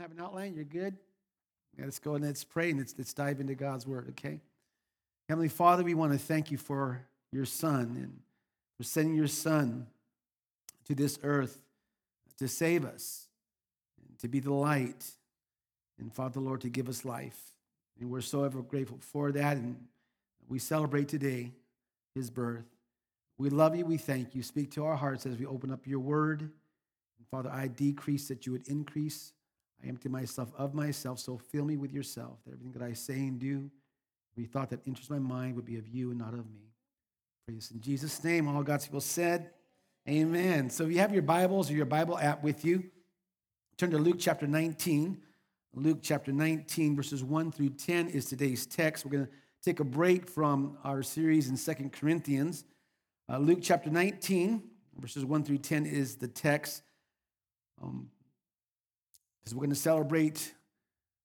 Have an outline? You're good? Let's go and let's pray and let's, let's dive into God's word, okay? Heavenly Father, we want to thank you for your Son and for sending your Son to this earth to save us, and to be the light, and Father, Lord, to give us life. And we're so ever grateful for that. And we celebrate today his birth. We love you. We thank you. Speak to our hearts as we open up your word. And Father, I decrease that you would increase. I empty myself of myself, so fill me with yourself, that everything that I say and do, every thought that enters my mind would be of you and not of me. Praise in Jesus' name. All God's people said, Amen. So if you have your Bibles or your Bible app with you, turn to Luke chapter 19. Luke chapter 19, verses 1 through 10 is today's text. We're going to take a break from our series in Second Corinthians. Uh, Luke chapter 19, verses 1 through 10 is the text. Um, because we're going to celebrate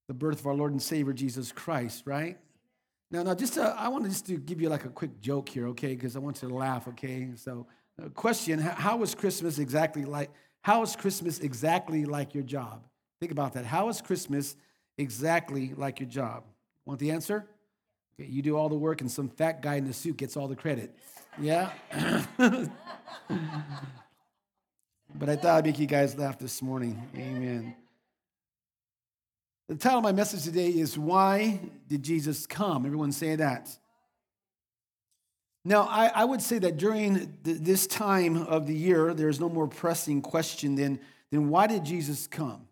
the birth of our Lord and Savior Jesus Christ, right? Now, now, just uh, I want to just to give you like a quick joke here, okay? Because I want you to laugh, okay? So, uh, question: How is Christmas exactly like? How is Christmas exactly like your job? Think about that. How is Christmas exactly like your job? Want the answer? Okay, you do all the work, and some fat guy in a suit gets all the credit. Yeah? but I thought I'd make you guys laugh this morning. Amen. The title of my message today is Why Did Jesus Come? Everyone say that. Now, I, I would say that during this time of the year, there's no more pressing question than, than why did Jesus come?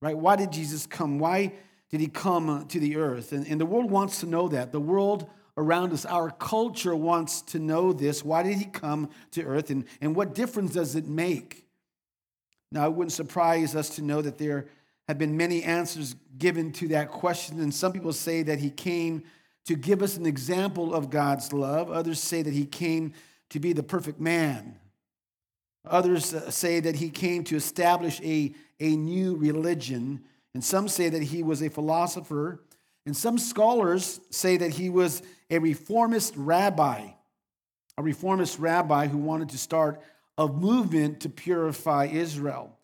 Right? Why did Jesus come? Why did he come to the earth? And, and the world wants to know that. The world around us, our culture wants to know this. Why did he come to earth? And, and what difference does it make? Now, it wouldn't surprise us to know that there have been many answers given to that question. And some people say that he came to give us an example of God's love. Others say that he came to be the perfect man. Others uh, say that he came to establish a, a new religion. And some say that he was a philosopher. And some scholars say that he was a reformist rabbi, a reformist rabbi who wanted to start a movement to purify Israel.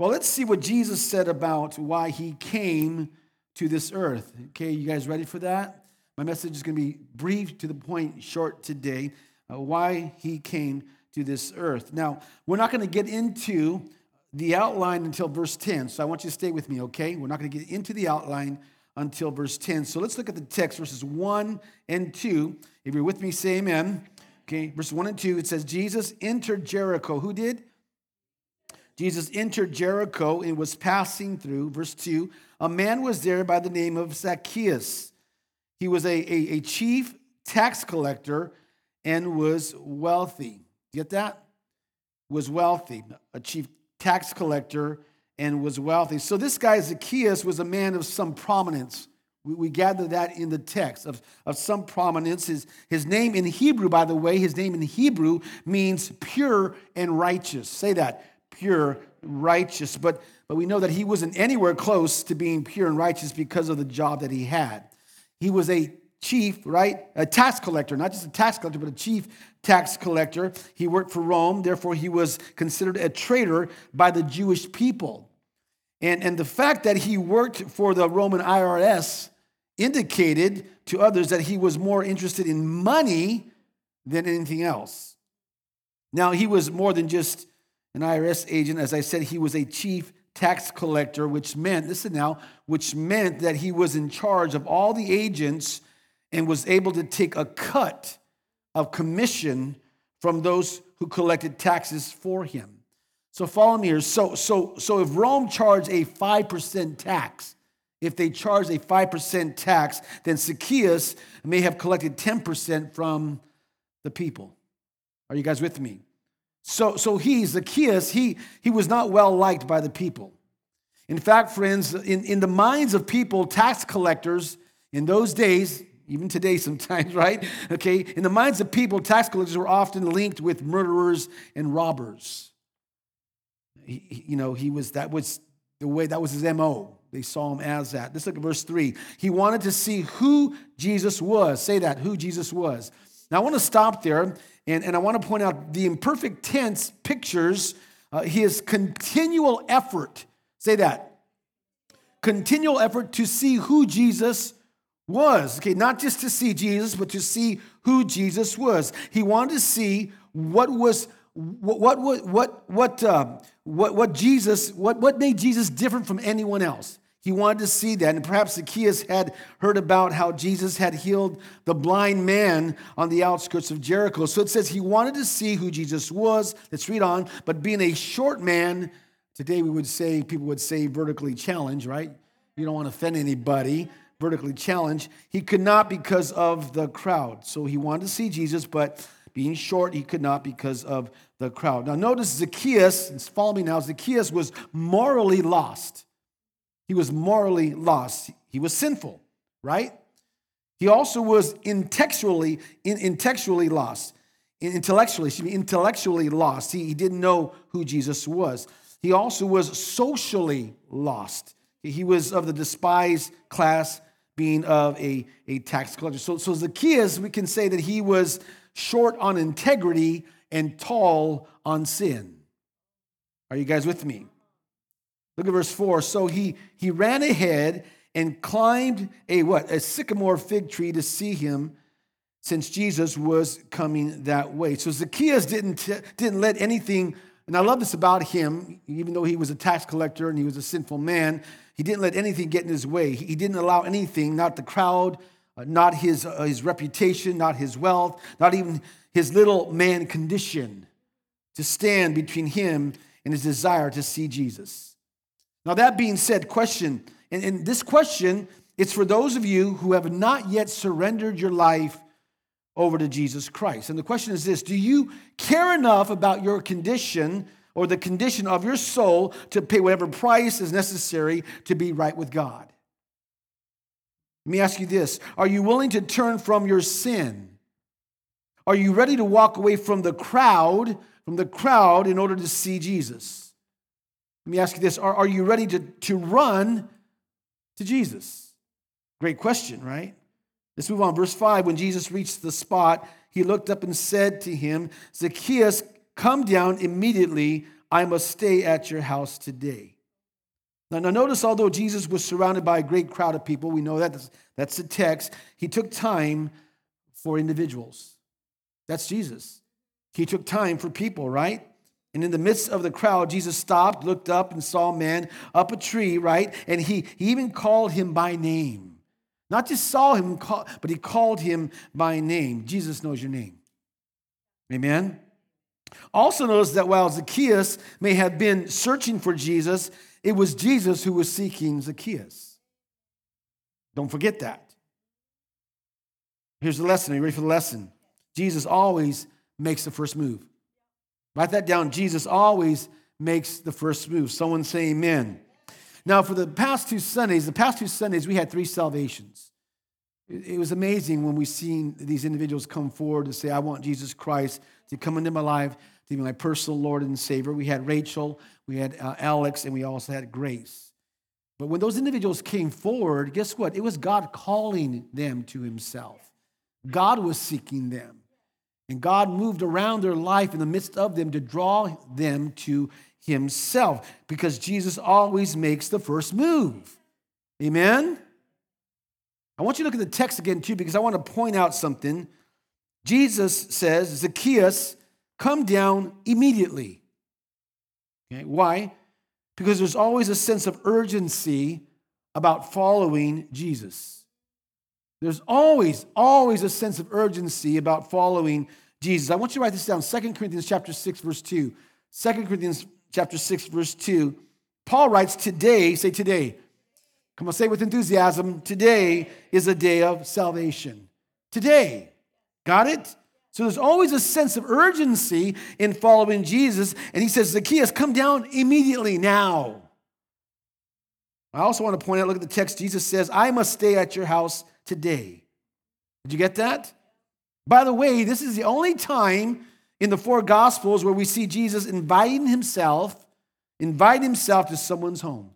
Well, let's see what Jesus said about why he came to this earth. Okay, you guys ready for that? My message is going to be brief, to the point, short today. Uh, why he came to this earth. Now, we're not going to get into the outline until verse 10, so I want you to stay with me, okay? We're not going to get into the outline until verse 10. So let's look at the text, verses 1 and 2. If you're with me, say amen. Okay, verse 1 and 2, it says, Jesus entered Jericho. Who did? Jesus entered Jericho and was passing through. Verse 2, a man was there by the name of Zacchaeus. He was a, a, a chief tax collector and was wealthy. Get that? Was wealthy, a chief tax collector and was wealthy. So this guy Zacchaeus was a man of some prominence. We, we gather that in the text of, of some prominence. His, his name in Hebrew, by the way, his name in Hebrew means pure and righteous. Say that, pure, righteous. But, but we know that he wasn't anywhere close to being pure and righteous because of the job that he had. He was a chief, right? A tax collector, not just a tax collector, but a chief tax collector. He worked for Rome, therefore, he was considered a traitor by the Jewish people. And, and the fact that he worked for the Roman IRS indicated to others that he was more interested in money than anything else. Now, he was more than just an IRS agent. As I said, he was a chief tax collector, which meant, listen now, which meant that he was in charge of all the agents and was able to take a cut of commission from those who collected taxes for him. So follow me here. So, so, so if Rome charged a 5% tax, if they charged a 5% tax, then Zacchaeus may have collected 10% from the people. Are you guys with me? So, so he, Zacchaeus, he, he was not well liked by the people. In fact, friends, in, in the minds of people, tax collectors in those days, even today sometimes, right? Okay, in the minds of people, tax collectors were often linked with murderers and robbers. He, you know, he was, that was the way, that was his MO. They saw him as that. Let's look at verse three. He wanted to see who Jesus was. Say that, who Jesus was. Now, I want to stop there and, and I want to point out the imperfect tense pictures uh, his continual effort. Say that. continual effort to see who Jesus was. Okay, not just to see Jesus, but to see who Jesus was. He wanted to see what was what what what what uh, what, what Jesus what what made Jesus different from anyone else. He wanted to see that. And perhaps Zacchaeus had heard about how Jesus had healed the blind man on the outskirts of Jericho. So it says he wanted to see who Jesus was. Let's read on. But being a short man, today we would say, people would say vertically challenged, right? You don't want to offend anybody. Vertically challenged. He could not because of the crowd. So he wanted to see Jesus, but being short, he could not because of the crowd. Now notice Zacchaeus, follow me now, Zacchaeus was morally lost. He was morally lost. He was sinful, right? He also was intellectually, in, intellectually lost, intellectually, me, intellectually lost. He, he didn't know who Jesus was. He also was socially lost. He was of the despised class, being of a, a tax collector. So, so Zacchaeus, we can say that he was short on integrity and tall on sin. Are you guys with me? Look at verse 4. So he, he ran ahead and climbed a what? A sycamore fig tree to see him since Jesus was coming that way. So Zacchaeus didn't, didn't let anything, and I love this about him, even though he was a tax collector and he was a sinful man, he didn't let anything get in his way. He didn't allow anything, not the crowd, uh, not his, uh, his reputation, not his wealth, not even his little man condition to stand between him and his desire to see Jesus. Now, that being said, question, and, and this question, it's for those of you who have not yet surrendered your life over to Jesus Christ. And the question is this Do you care enough about your condition or the condition of your soul to pay whatever price is necessary to be right with God? Let me ask you this Are you willing to turn from your sin? Are you ready to walk away from the crowd, from the crowd in order to see Jesus? Let me ask you this Are, are you ready to, to run to Jesus? Great question, right? Let's move on. Verse 5 When Jesus reached the spot, he looked up and said to him, Zacchaeus, come down immediately. I must stay at your house today. Now, now, notice, although Jesus was surrounded by a great crowd of people, we know that that's, that's the text, he took time for individuals. That's Jesus. He took time for people, right? And in the midst of the crowd, Jesus stopped, looked up, and saw a man up a tree, right? And he, he even called him by name. Not just saw him, but he called him by name. Jesus knows your name. Amen? Also, notice that while Zacchaeus may have been searching for Jesus, it was Jesus who was seeking Zacchaeus. Don't forget that. Here's the lesson. Are you ready for the lesson? Jesus always makes the first move. Write that down. Jesus always makes the first move. Someone say amen. Now, for the past two Sundays, the past two Sundays, we had three salvations. It was amazing when we seen these individuals come forward to say, I want Jesus Christ to come into my life, to be my personal Lord and Savior. We had Rachel, we had uh, Alex, and we also had Grace. But when those individuals came forward, guess what? It was God calling them to Himself. God was seeking them. And God moved around their life in the midst of them to draw them to Himself because Jesus always makes the first move. Amen? I want you to look at the text again, too, because I want to point out something. Jesus says, Zacchaeus, come down immediately. Okay, why? Because there's always a sense of urgency about following Jesus. There's always, always a sense of urgency about following Jesus. I want you to write this down. 2 Corinthians chapter 6, verse 2. 2 Corinthians chapter 6, verse 2. Paul writes, Today, say today. Come on, say with enthusiasm. Today is a day of salvation. Today. Got it? So there's always a sense of urgency in following Jesus. And he says, Zacchaeus, come down immediately now. I also want to point out, look at the text. Jesus says, I must stay at your house today. Did you get that? By the way, this is the only time in the four gospels where we see Jesus inviting himself, invite himself to someone's home.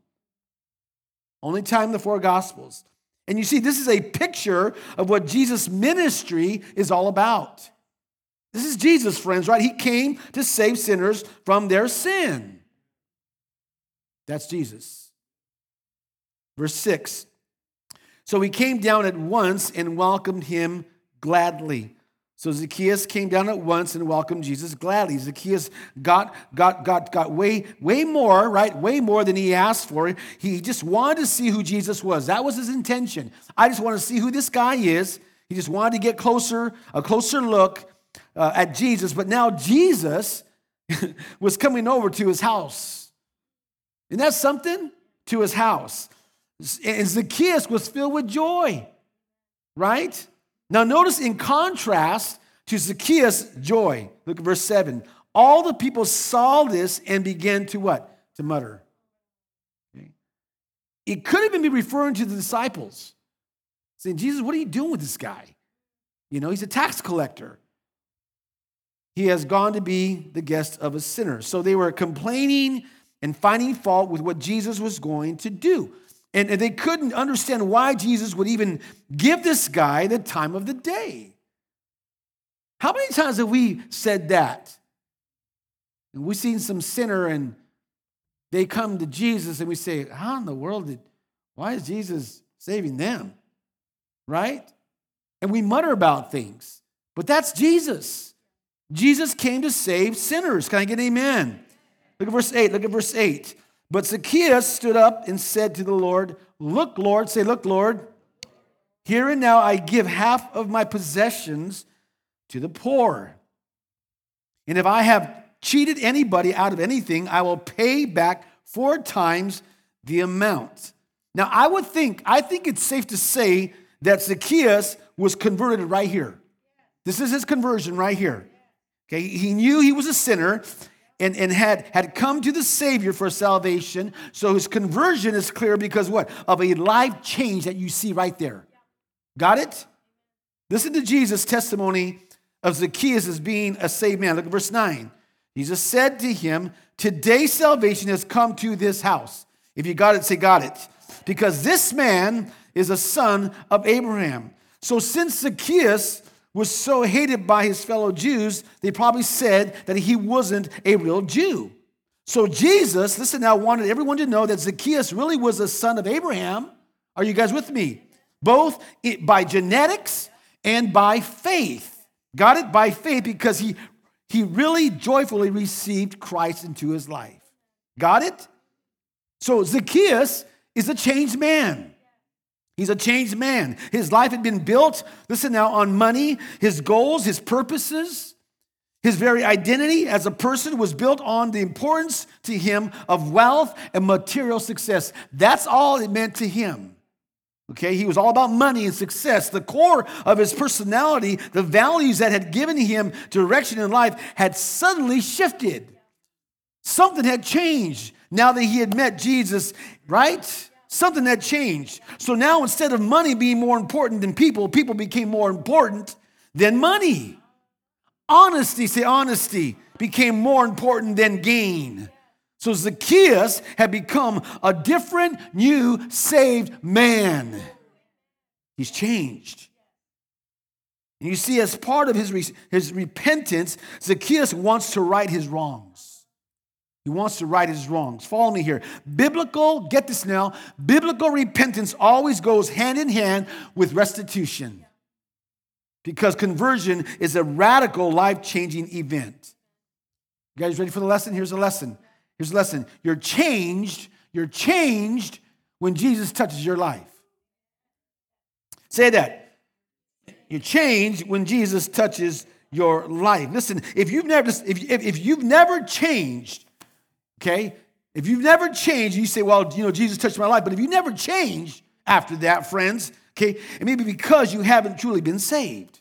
Only time in the four gospels. And you see, this is a picture of what Jesus' ministry is all about. This is Jesus, friends, right? He came to save sinners from their sin. That's Jesus. Verse 6. So he came down at once and welcomed him gladly. So Zacchaeus came down at once and welcomed Jesus gladly. Zacchaeus got, got, got, got way, way more, right? Way more than he asked for. He just wanted to see who Jesus was. That was his intention. I just want to see who this guy is. He just wanted to get closer, a closer look uh, at Jesus. But now Jesus was coming over to his house. Isn't that something? To his house. And Zacchaeus was filled with joy, right? Now, notice in contrast to Zacchaeus' joy, look at verse 7. All the people saw this and began to what? To mutter. Okay. It could even be referring to the disciples, saying, Jesus, what are you doing with this guy? You know, he's a tax collector. He has gone to be the guest of a sinner. So they were complaining and finding fault with what Jesus was going to do. And, they couldn't understand why Jesus would even give this guy the time of the day. How many times have we said that? And we've seen some sinner and they come to Jesus and we say, How in the world did, why is Jesus saving them? Right? And we mutter about things, but that's Jesus. Jesus came to save sinners. Can I get an amen? Look at verse 8. Look at verse 8. But Zacchaeus stood up and said to the Lord, Look, Lord, say, Look, Lord, here and now I give half of my possessions to the poor. And if I have cheated anybody out of anything, I will pay back four times the amount. Now, I would think, I think it's safe to say that Zacchaeus was converted right here. This is his conversion right here. Okay, he knew he was a sinner and, and had, had come to the Savior for salvation. So his conversion is clear because what? Of a life change that you see right there. Got it? Listen to Jesus' testimony of Zacchaeus as being a saved man. Look at verse 9. Jesus said to him, Today salvation has come to this house. If you got it, say, Got it. Because this man is a son of Abraham. So since Zacchaeus was so hated by his fellow Jews, they probably said that he wasn't a real Jew. So Jesus, listen now, wanted everyone to know that Zacchaeus really was a son of Abraham. Are you guys with me? Both by genetics and by faith. Got it? By faith because he, he really joyfully received Christ into his life. Got it? So Zacchaeus is a changed man. He's a changed man. His life had been built, listen now, on money, his goals, his purposes. His very identity as a person was built on the importance to him of wealth and material success. That's all it meant to him. Okay, he was all about money and success. The core of his personality, the values that had given him direction in life, had suddenly shifted. Something had changed now that he had met Jesus, right? Something had changed. So now instead of money being more important than people, people became more important than money. Honesty, say honesty, became more important than gain. So Zacchaeus had become a different, new, saved man. He's changed. And you see, as part of his, his repentance, Zacchaeus wants to right his wrongs. He wants to right his wrongs. Follow me here. Biblical, get this now, biblical repentance always goes hand in hand with restitution because conversion is a radical, life changing event. You guys ready for the lesson? Here's the lesson. Here's the lesson. You're changed, you're changed when Jesus touches your life. Say that. You're changed when Jesus touches your life. Listen, if you've never if, if, if you've never changed, Okay? If you've never changed, you say, well, you know, Jesus touched my life. But if you never changed after that, friends, okay, it may be because you haven't truly been saved.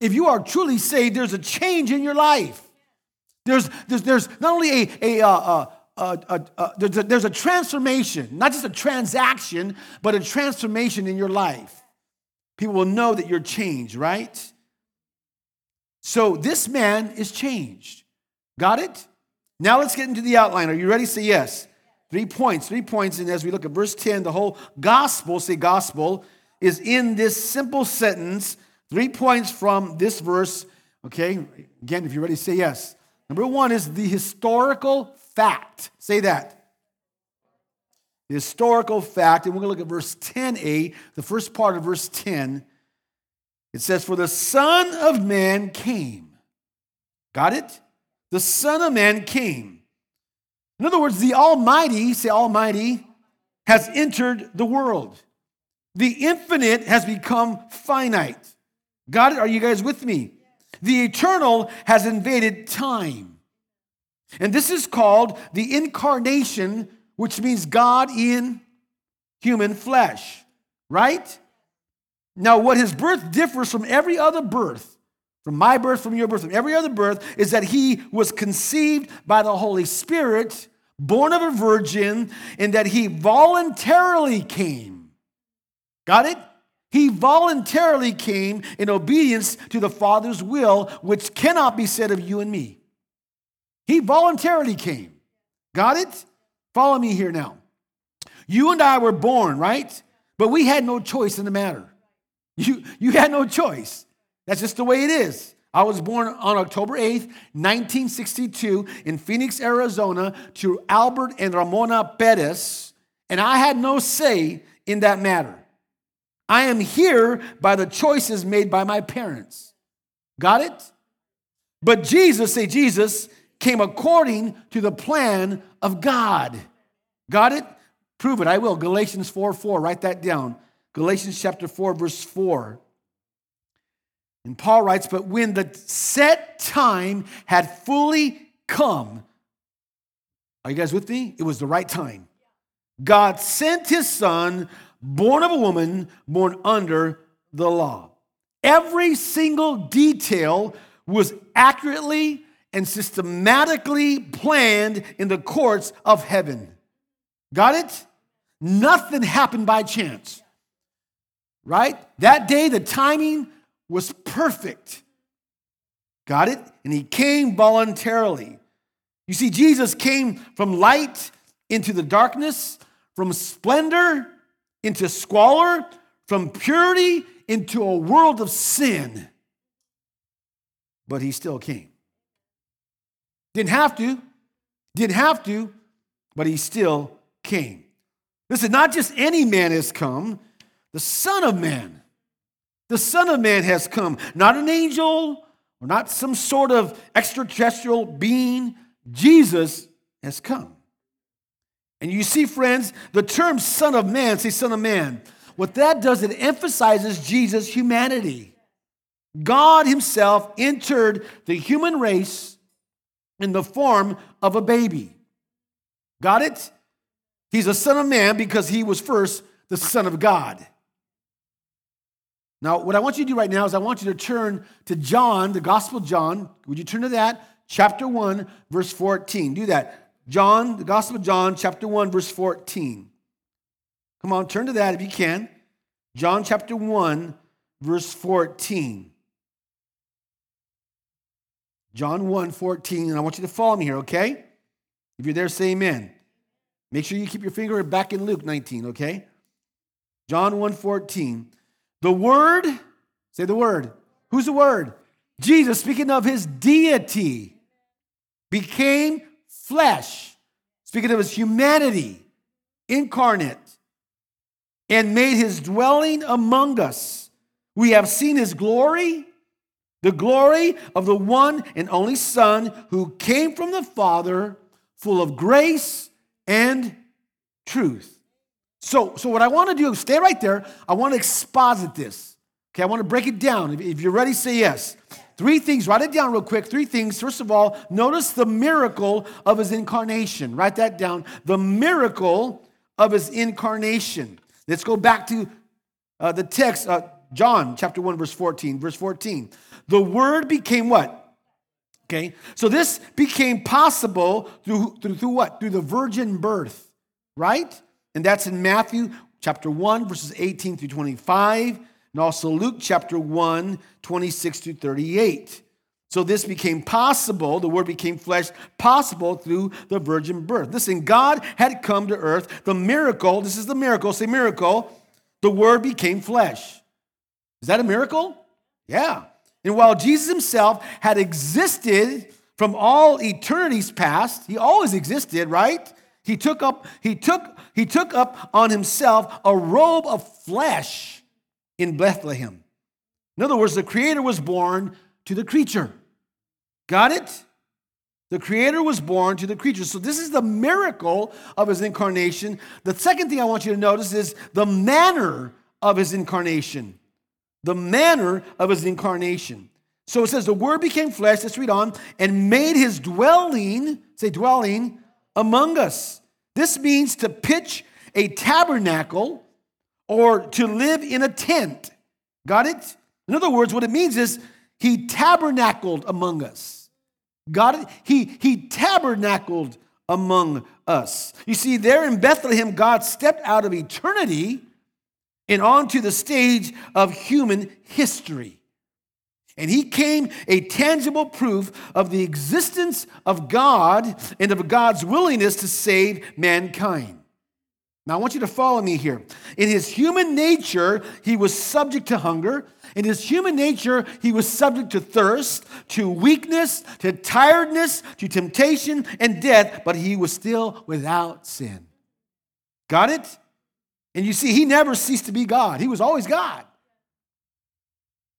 If you are truly saved, there's a change in your life. There's, there's, there's not only a, a, uh, uh, uh, uh there's, a, there's a transformation, not just a transaction, but a transformation in your life. People will know that you're changed, right? So this man is changed. Got it? Now let's get into the outline. Are you ready? Say yes. Three points, three points. And as we look at verse 10, the whole gospel, say gospel, is in this simple sentence. Three points from this verse. Okay, again, if you're ready, say yes. Number one is the historical fact. Say that. the historical fact, and we're going to look at verse 10a, the first part of verse 10. It says, For the Son of Man came. Got it? The Son of Man came. In other words, the Almighty, say Almighty, has entered the world. The infinite has become finite. It? Are you guys with me? The eternal has invaded time. And this is called the incarnation, which means God in human flesh, right? Now, what his birth differs from every other birth, from my birth, from your birth, from every other birth, is that he was conceived by the Holy Spirit, born of a virgin, and that he voluntarily came. Got it? He voluntarily came in obedience to the Father's will, which cannot be said of you and me. He voluntarily came. Got it? Follow me here now. You and I were born, right? But we had no choice in the matter. You, you had no choice. That's just the way it is. I was born on October 8th, 1962, in Phoenix, Arizona, to Albert and Ramona Perez, and I had no say in that matter. I am here by the choices made by my parents. Got it? But Jesus, say Jesus, came according to the plan of God. Got it? Prove it. I will. Galatians 4 4. Write that down. Galatians chapter 4, verse 4. And Paul writes, But when the set time had fully come, are you guys with me? It was the right time. God sent his son born of a woman, born under the law. Every single detail was accurately and systematically planned in the courts of heaven. Got it? Nothing happened by chance. Right? That day, the timing was perfect. Got it? And he came voluntarily. You see, Jesus came from light into the darkness, from splendor into squalor, from purity into a world of sin. But he still came. Didn't have to, didn't have to, but he still came. Listen, not just any man has come, the Son of Man. The Son of Man has come, not an angel or not some sort of extraterrestrial being. Jesus has come. And you see, friends, the term Son of Man, say Son of Man, what that does, it emphasizes Jesus' humanity. God Himself entered the human race in the form of a baby. Got it? He's a Son of Man because He was first the Son of God. Now, what I want you to do right now is I want you to turn to John, the Gospel John. Would you turn to that? Chapter 1, verse 14. Do that. John, the Gospel of John, chapter 1, verse 14. Come on, turn to that if you can. John chapter 1, verse 14. John 1, 14. And I want you to follow me here, okay? If you're there, say amen. Make sure you keep your finger back in Luke 19, okay? John 1, 14. The Word, say the Word. Who's the Word? Jesus, speaking of his deity, became flesh, speaking of his humanity, incarnate, and made his dwelling among us. We have seen his glory, the glory of the one and only Son who came from the Father, full of grace and truth. So, so what I want to do, stay right there. I want to exposit this. Okay, I want to break it down. If you're ready, say yes. Three things, write it down real quick. Three things. First of all, notice the miracle of his incarnation. Write that down. The miracle of his incarnation. Let's go back to uh, the text, uh, John chapter 1, verse 14. Verse 14. The word became what? Okay, so this became possible through, through, through what? Through the virgin birth, right? And that's in Matthew chapter 1, verses 18 through 25 and also Luke chapter 1, 26 to 38. So this became possible, the word became flesh, possible through the virgin birth. Listen, God had come to earth. The miracle, this is the miracle, say miracle, the word became flesh. Is that a miracle? Yeah. And while Jesus himself had existed from all eternities past, he always existed, right? He took up, he took, he took up on himself a robe of flesh in Bethlehem. In other words, the creator was born to the creature. Got it? The creator was born to the creature. So this is the miracle of his incarnation. The second thing I want you to notice is the manner of his incarnation. The manner of his incarnation. So it says, the word became flesh, let's read on, and made his dwelling, say dwelling, among us. This means to pitch a tabernacle or to live in a tent. Got it? In other words, what it means is he tabernacled among us. Got it? He, he tabernacled among us. You see, there in Bethlehem, God stepped out of eternity and onto the stage of human history. And he came a tangible proof of the existence of God and of God's willingness to save mankind. Now, I want you to follow me here. In his human nature, he was subject to hunger. In his human nature, he was subject to thirst, to weakness, to tiredness, to temptation and death, but he was still without sin. Got it? And you see, he never ceased to be God, he was always God.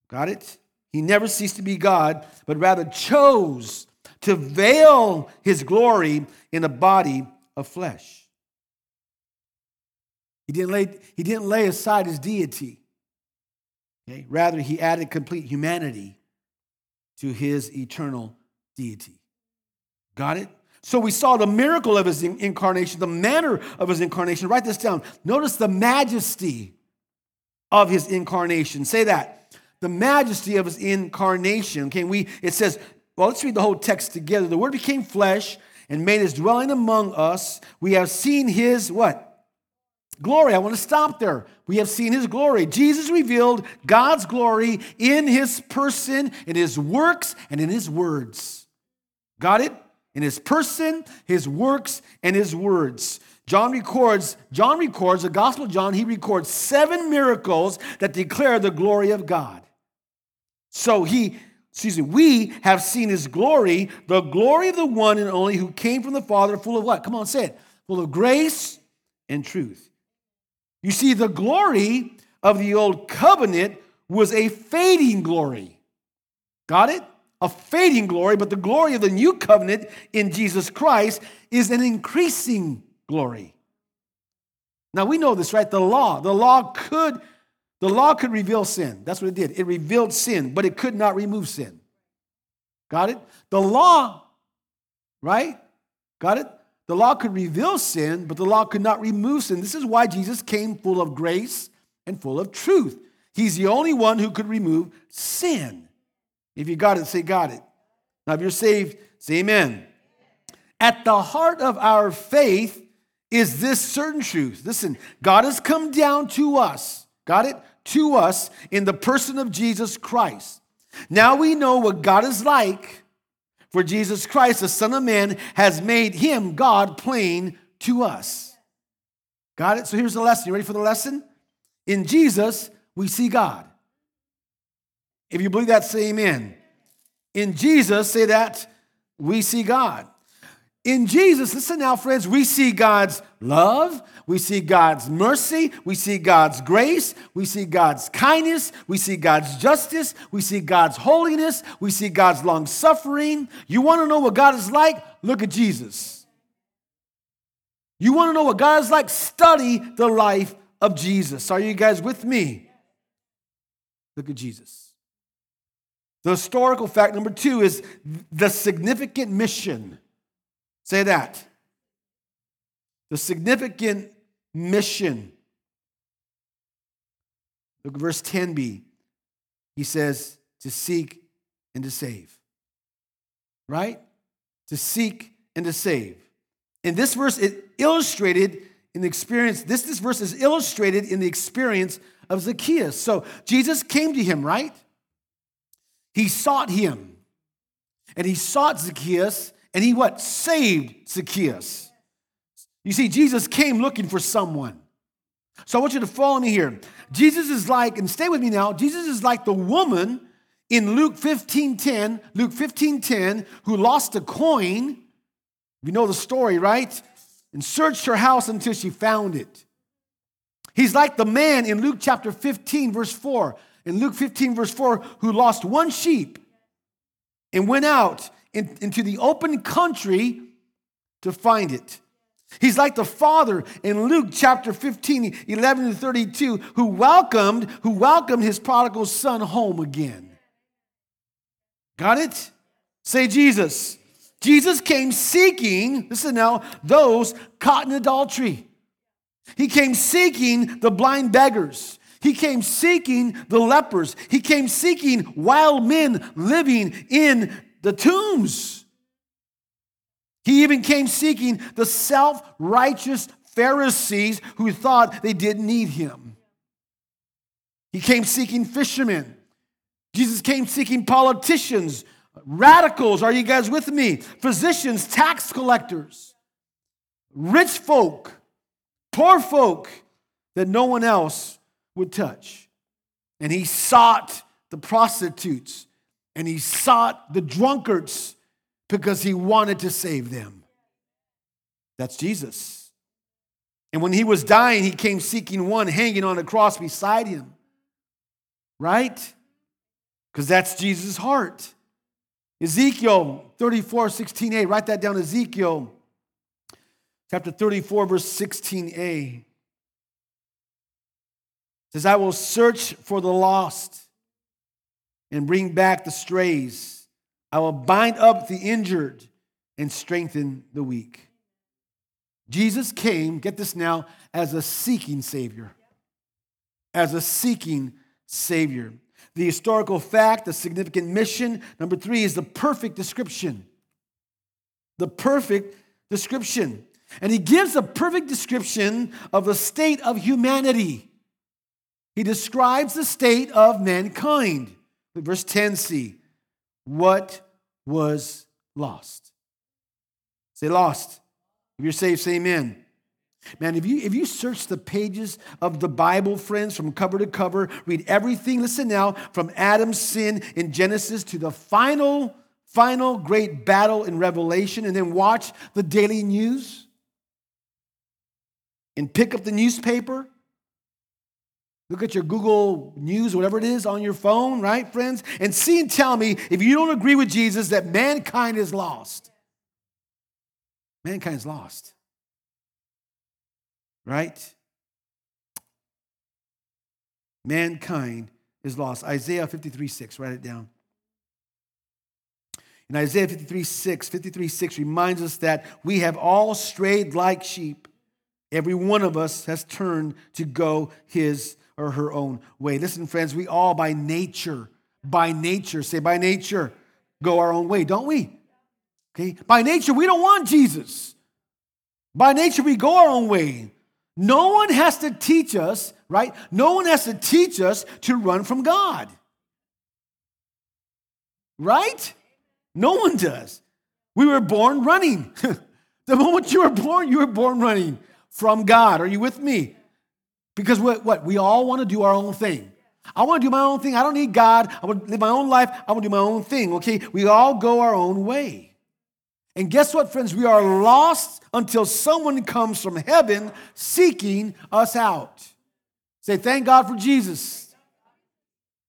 Got it? He never ceased to be God, but rather chose to veil his glory in a body of flesh. He didn't lay, he didn't lay aside his deity. Okay? Rather, he added complete humanity to his eternal deity. Got it? So we saw the miracle of his incarnation, the manner of his incarnation. Write this down. Notice the majesty of his incarnation. Say that the majesty of his incarnation. Okay, we it says, well, let's read the whole text together. The word became flesh and made his dwelling among us. We have seen his what? Glory. I want to stop there. We have seen his glory. Jesus revealed God's glory in his person, in his works, and in his words. Got it? In his person, his works, and his words. John records, John records, the Gospel of John, he records seven miracles that declare the glory of God. So he, excuse me, we have seen his glory, the glory of the one and only who came from the Father, full of what? Come on, say it. Full of grace and truth. You see, the glory of the old covenant was a fading glory. Got it? A fading glory, but the glory of the new covenant in Jesus Christ is an increasing glory. Now we know this, right? The law, the law could the law could reveal sin. That's what it did. It revealed sin, but it could not remove sin. Got it? The law, right? Got it? The law could reveal sin, but the law could not remove sin. This is why Jesus came full of grace and full of truth. He's the only one who could remove sin. If you got it, say, got it. Now, if you're saved, say amen. At the heart of our faith is this certain truth. Listen, God has come down to us Got it? To us in the person of Jesus Christ. Now we know what God is like, for Jesus Christ, the Son of Man, has made him, God, plain to us. Got it? So here's the lesson. You ready for the lesson? In Jesus, we see God. If you believe that, say amen. In Jesus, say that we see God. In Jesus, listen now, friends, we see God's love, we see God's mercy, we see God's grace, we see God's kindness, we see God's justice, we see God's holiness, we see God's long suffering. You want to know what God is like? Look at Jesus. You want to know what God is like? Study the life of Jesus. Are you guys with me? Look at Jesus. The historical fact number two is the significant mission Say that. The significant mission. Look at verse 10b. He says, to seek and to save. Right? To seek and to save. In this verse, it illustrated in the experience, this, this verse is illustrated in the experience of Zacchaeus. So Jesus came to him, right? He sought him. And he sought Zacchaeus and he what? Saved Zacchaeus. You see, Jesus came looking for someone. So I want you to follow me here. Jesus is like, and stay with me now, Jesus is like the woman in Luke 15 10, Luke 15 10, who lost a coin. You know the story, right? and searched her house until she found it. He's like the man in Luke chapter 15, verse 4. In Luke 15, verse 4, who lost one sheep and went out in, into the open country to find it. He's like the father in Luke chapter 15, 11 to 32, who welcomed, who welcomed his prodigal son home again. Got it? Say Jesus. Jesus came seeking, listen now, those caught in adultery. He came seeking the blind beggars. He came seeking the lepers. He came seeking wild men living in the tombs. He even came seeking the self righteous Pharisees who thought they didn't need him. He came seeking fishermen. Jesus came seeking politicians, radicals. Are you guys with me? Physicians, tax collectors, rich folk, poor folk that no one else would touch. And he sought the prostitutes and he sought the drunkards because he wanted to save them. That's Jesus. And when he was dying, he came seeking one hanging on a cross beside him. Right? Because that's Jesus' heart. Ezekiel 34, 16a. Write that down, Ezekiel chapter 34, verse 16a. says, I will search for the lost and bring back the strays I will bind up the injured and strengthen the weak. Jesus came, get this now, as a seeking Savior. As a seeking Savior. The historical fact, the significant mission. Number three is the perfect description. The perfect description. And he gives a perfect description of the state of humanity. He describes the state of mankind. Verse 10c what was lost. Say lost. If you're saved, say amen. Man, if you if you search the pages of the Bible, friends, from cover to cover, read everything, listen now, from Adam's sin in Genesis to the final, final great battle in Revelation, and then watch the daily news and pick up the newspaper Look at your Google News, whatever it is, on your phone, right, friends? And see and tell me if you don't agree with Jesus that mankind is lost. Mankind is lost. Right? Mankind is lost. Isaiah 53 6, write it down. In Isaiah 53 6, 53 6 reminds us that we have all strayed like sheep. Every one of us has turned to go his or her own way. Listen, friends, we all by nature, by nature, say by nature, go our own way, don't we? Okay? By nature, we don't want Jesus. By nature, we go our own way. No one has to teach us, right? No one has to teach us to run from God. Right? No one does. We were born running. the moment you were born, you were born running from God. Are you with me? Because what, what? We all want to do our own thing. I want to do my own thing. I don't need God. I want to live my own life. I want to do my own thing, okay? We all go our own way. And guess what, friends? We are lost until someone comes from heaven seeking us out. Say, thank God for Jesus.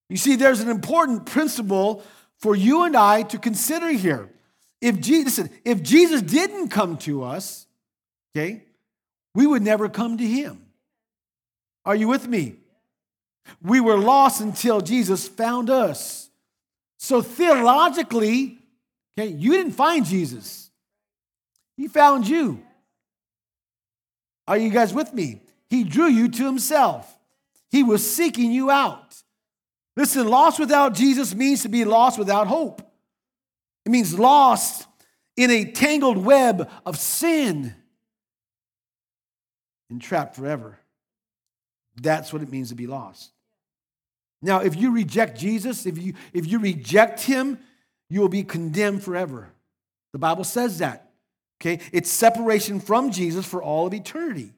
You see, there's an important principle for you and I to consider here. If Jesus, listen, if Jesus didn't come to us, okay, we would never come to him. Are you with me? We were lost until Jesus found us. So theologically, okay, you didn't find Jesus. He found you. Are you guys with me? He drew you to himself. He was seeking you out. Listen, lost without Jesus means to be lost without hope. It means lost in a tangled web of sin and trapped forever. That's what it means to be lost. Now, if you reject Jesus, if you, if you reject him, you will be condemned forever. The Bible says that. Okay? It's separation from Jesus for all of eternity.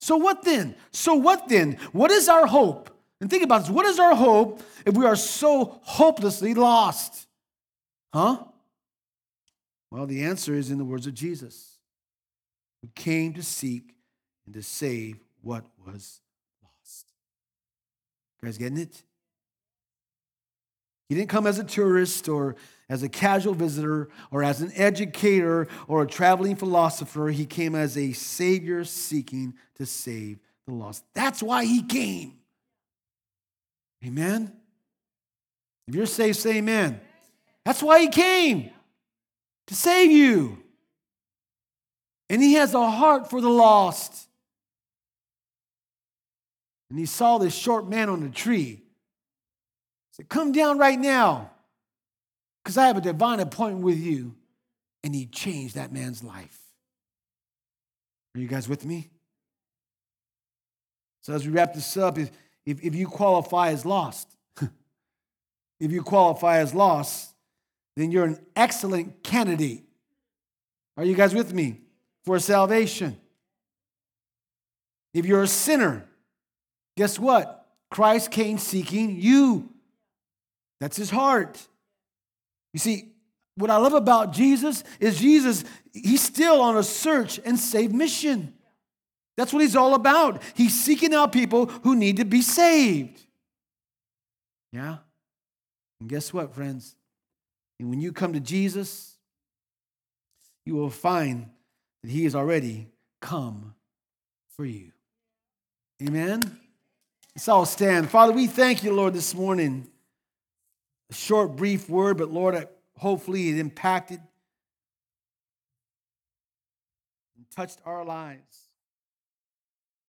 So what then? So what then? What is our hope? And think about this. What is our hope if we are so hopelessly lost? Huh? Well, the answer is in the words of Jesus. who came to seek and to save what was. You guys getting it? He didn't come as a tourist or as a casual visitor or as an educator or a traveling philosopher. He came as a savior seeking to save the lost. That's why he came. Amen? If you're saved, say amen. That's why he came to save you. And he has a heart for the lost. And he saw this short man on the tree. He said, Come down right now, because I have a divine appointment with you. And he changed that man's life. Are you guys with me? So, as we wrap this up, if, if, if you qualify as lost, if you qualify as lost, then you're an excellent candidate. Are you guys with me? For salvation. If you're a sinner, guess what? Christ came seeking you. That's his heart. You see, what I love about Jesus is Jesus, he's still on a search and save mission. That's what he's all about. He's seeking out people who need to be saved. Yeah? And guess what, friends? And when you come to Jesus, you will find that he has already come for you. Amen? Let's all stand. Father, we thank you, Lord, this morning. A short, brief word, but Lord, hopefully it impacted and touched our lives.